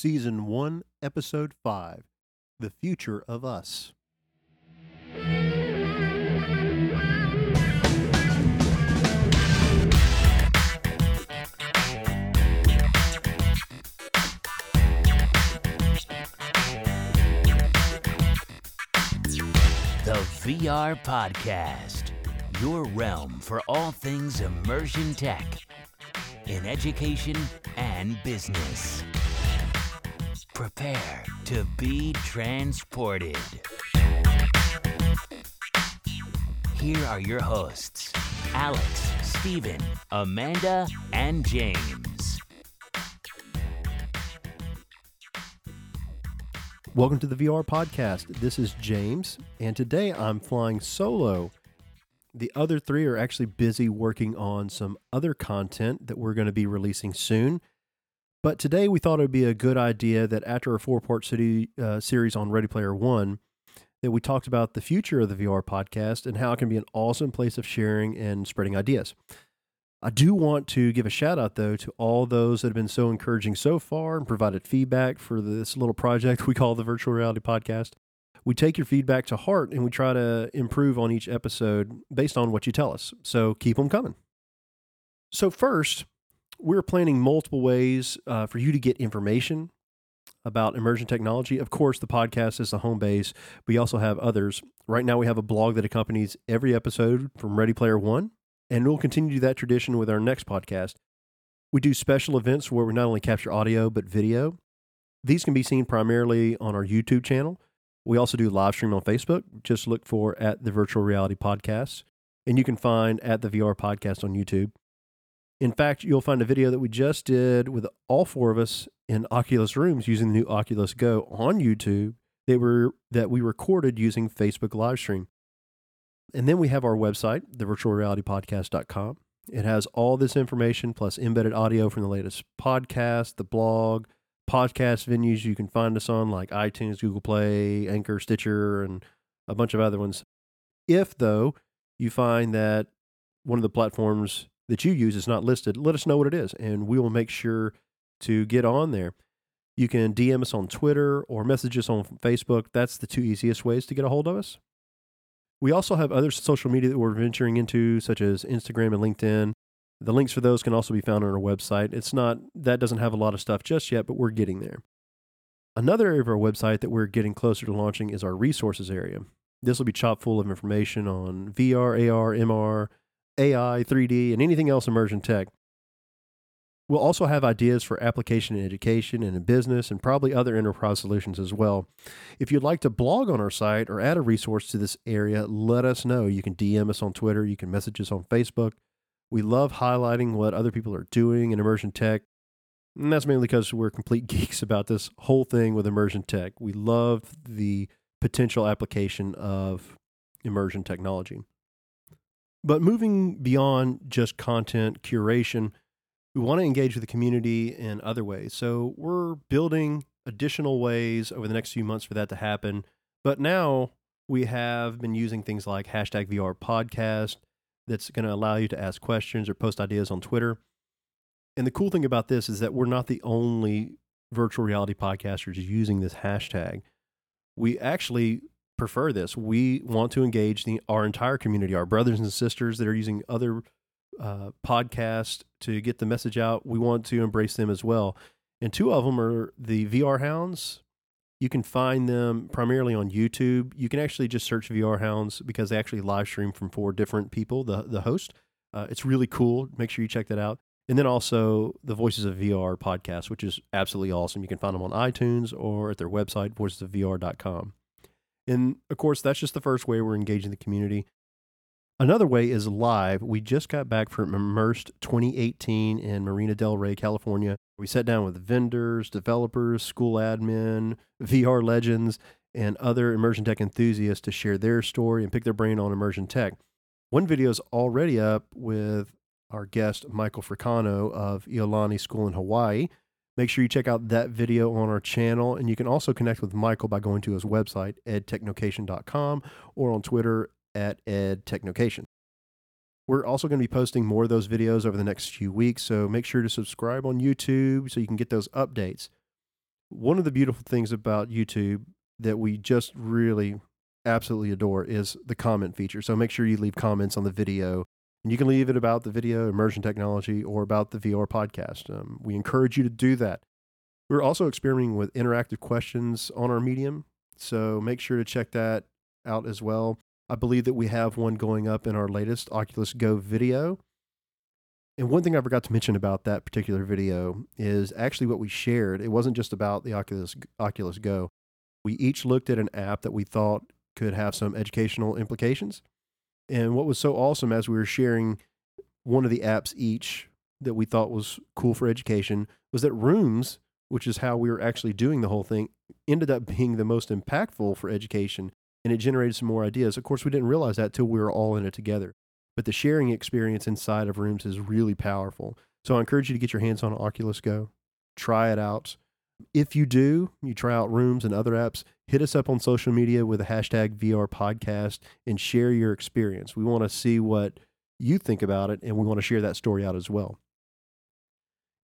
Season 1, Episode 5 The Future of Us. The VR Podcast, your realm for all things immersion tech in education and business. Prepare to be transported. Here are your hosts Alex, Stephen, Amanda, and James. Welcome to the VR Podcast. This is James, and today I'm flying solo. The other three are actually busy working on some other content that we're going to be releasing soon. But today we thought it would be a good idea that after a four part city uh, series on Ready Player One, that we talked about the future of the VR podcast and how it can be an awesome place of sharing and spreading ideas. I do want to give a shout out though to all those that have been so encouraging so far and provided feedback for this little project we call the Virtual Reality Podcast. We take your feedback to heart and we try to improve on each episode based on what you tell us. So keep them coming. So, first, we're planning multiple ways uh, for you to get information about immersion technology. Of course, the podcast is the home base. We also have others. Right now, we have a blog that accompanies every episode from Ready Player One, and we'll continue that tradition with our next podcast. We do special events where we not only capture audio but video. These can be seen primarily on our YouTube channel. We also do live stream on Facebook. Just look for at the Virtual Reality Podcast, and you can find at the VR Podcast on YouTube. In fact, you'll find a video that we just did with all four of us in Oculus rooms using the new Oculus Go on YouTube that were that we recorded using Facebook live stream. And then we have our website, thevirtualrealitypodcast.com. It has all this information plus embedded audio from the latest podcast, the blog, podcast venues you can find us on like iTunes, Google Play, Anchor, Stitcher, and a bunch of other ones. If though you find that one of the platforms that you use is not listed, let us know what it is, and we will make sure to get on there. You can DM us on Twitter or message us on Facebook. That's the two easiest ways to get a hold of us. We also have other social media that we're venturing into, such as Instagram and LinkedIn. The links for those can also be found on our website. It's not, that doesn't have a lot of stuff just yet, but we're getting there. Another area of our website that we're getting closer to launching is our resources area. This will be chock full of information on VR, AR, MR, AI, 3D, and anything else immersion tech. We'll also have ideas for application in education and in business and probably other enterprise solutions as well. If you'd like to blog on our site or add a resource to this area, let us know. You can DM us on Twitter, you can message us on Facebook. We love highlighting what other people are doing in immersion tech. And that's mainly because we're complete geeks about this whole thing with immersion tech. We love the potential application of immersion technology. But moving beyond just content curation, we want to engage with the community in other ways. So we're building additional ways over the next few months for that to happen. But now we have been using things like hashtag VR podcast that's going to allow you to ask questions or post ideas on Twitter. And the cool thing about this is that we're not the only virtual reality podcasters using this hashtag. We actually prefer this. We want to engage the, our entire community, our brothers and sisters that are using other uh, podcast to get the message out. We want to embrace them as well. And two of them are the VR Hounds. You can find them primarily on YouTube. You can actually just search VR Hounds because they actually live stream from four different people, the, the host. Uh, it's really cool. Make sure you check that out. And then also the Voices of VR podcast, which is absolutely awesome. You can find them on iTunes or at their website, voicesofvr.com. And of course, that's just the first way we're engaging the community. Another way is live. We just got back from Immersed 2018 in Marina Del Rey, California. We sat down with vendors, developers, school admin, VR legends, and other immersion tech enthusiasts to share their story and pick their brain on immersion tech. One video is already up with our guest, Michael Fricano of Iolani School in Hawaii. Make sure you check out that video on our channel. And you can also connect with Michael by going to his website, edtechnocation.com, or on Twitter at edtechnocation. We're also going to be posting more of those videos over the next few weeks, so make sure to subscribe on YouTube so you can get those updates. One of the beautiful things about YouTube that we just really absolutely adore is the comment feature. So make sure you leave comments on the video. And you can leave it about the video, immersion technology, or about the VR podcast. Um, we encourage you to do that. We're also experimenting with interactive questions on our medium. So make sure to check that out as well. I believe that we have one going up in our latest Oculus Go video. And one thing I forgot to mention about that particular video is actually what we shared. It wasn't just about the Oculus Oculus Go. We each looked at an app that we thought could have some educational implications. And what was so awesome as we were sharing one of the apps each that we thought was cool for education was that Rooms, which is how we were actually doing the whole thing, ended up being the most impactful for education and it generated some more ideas. Of course, we didn't realize that till we were all in it together. But the sharing experience inside of Rooms is really powerful. So I encourage you to get your hands on Oculus Go, try it out. If you do, you try out Rooms and other apps, hit us up on social media with a hashtag VR podcast and share your experience. We want to see what you think about it and we want to share that story out as well.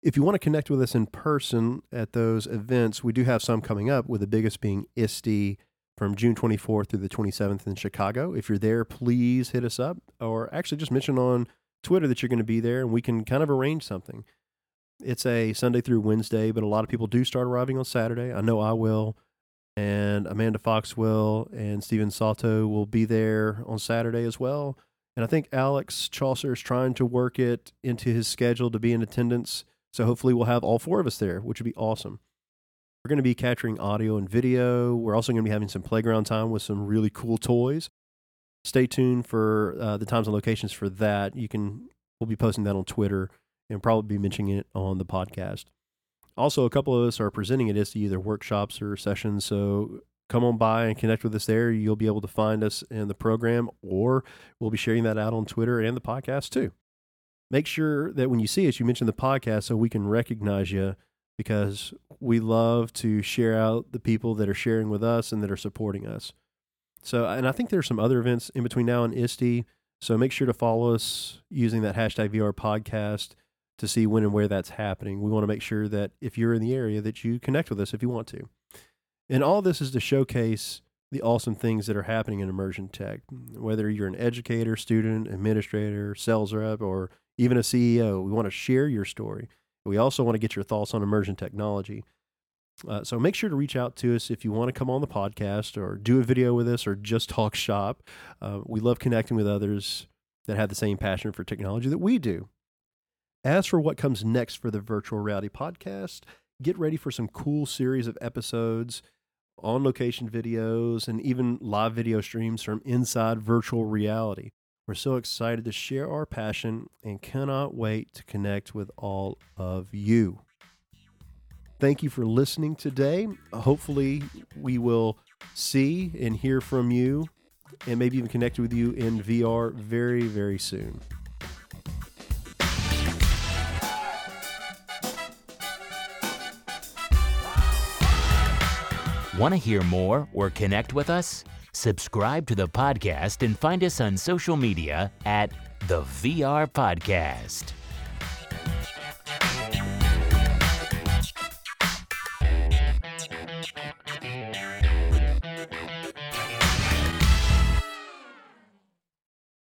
If you want to connect with us in person at those events, we do have some coming up, with the biggest being ISTE from June 24th through the 27th in Chicago. If you're there, please hit us up or actually just mention on Twitter that you're going to be there and we can kind of arrange something. It's a Sunday through Wednesday, but a lot of people do start arriving on Saturday. I know I will, and Amanda Fox will, and Stephen Sato will be there on Saturday as well. And I think Alex Chaucer is trying to work it into his schedule to be in attendance. So hopefully we'll have all four of us there, which would be awesome. We're going to be capturing audio and video. We're also going to be having some playground time with some really cool toys. Stay tuned for uh, the times and locations for that. You can we'll be posting that on Twitter and probably be mentioning it on the podcast. Also, a couple of us are presenting at ISTE either workshops or sessions. So come on by and connect with us there. You'll be able to find us in the program, or we'll be sharing that out on Twitter and the podcast too. Make sure that when you see us, you mention the podcast so we can recognize you because we love to share out the people that are sharing with us and that are supporting us. So, and I think there's some other events in between now and ISTE. So make sure to follow us using that hashtag VR podcast to see when and where that's happening. We want to make sure that if you're in the area that you connect with us if you want to. And all this is to showcase the awesome things that are happening in immersion tech. Whether you're an educator, student, administrator, sales rep, or even a CEO, we want to share your story. We also want to get your thoughts on immersion technology. Uh, so make sure to reach out to us if you want to come on the podcast or do a video with us or just talk shop. Uh, we love connecting with others that have the same passion for technology that we do. As for what comes next for the Virtual Reality Podcast, get ready for some cool series of episodes, on location videos, and even live video streams from inside virtual reality. We're so excited to share our passion and cannot wait to connect with all of you. Thank you for listening today. Hopefully, we will see and hear from you and maybe even connect with you in VR very, very soon. Want to hear more or connect with us? Subscribe to the podcast and find us on social media at The VR Podcast.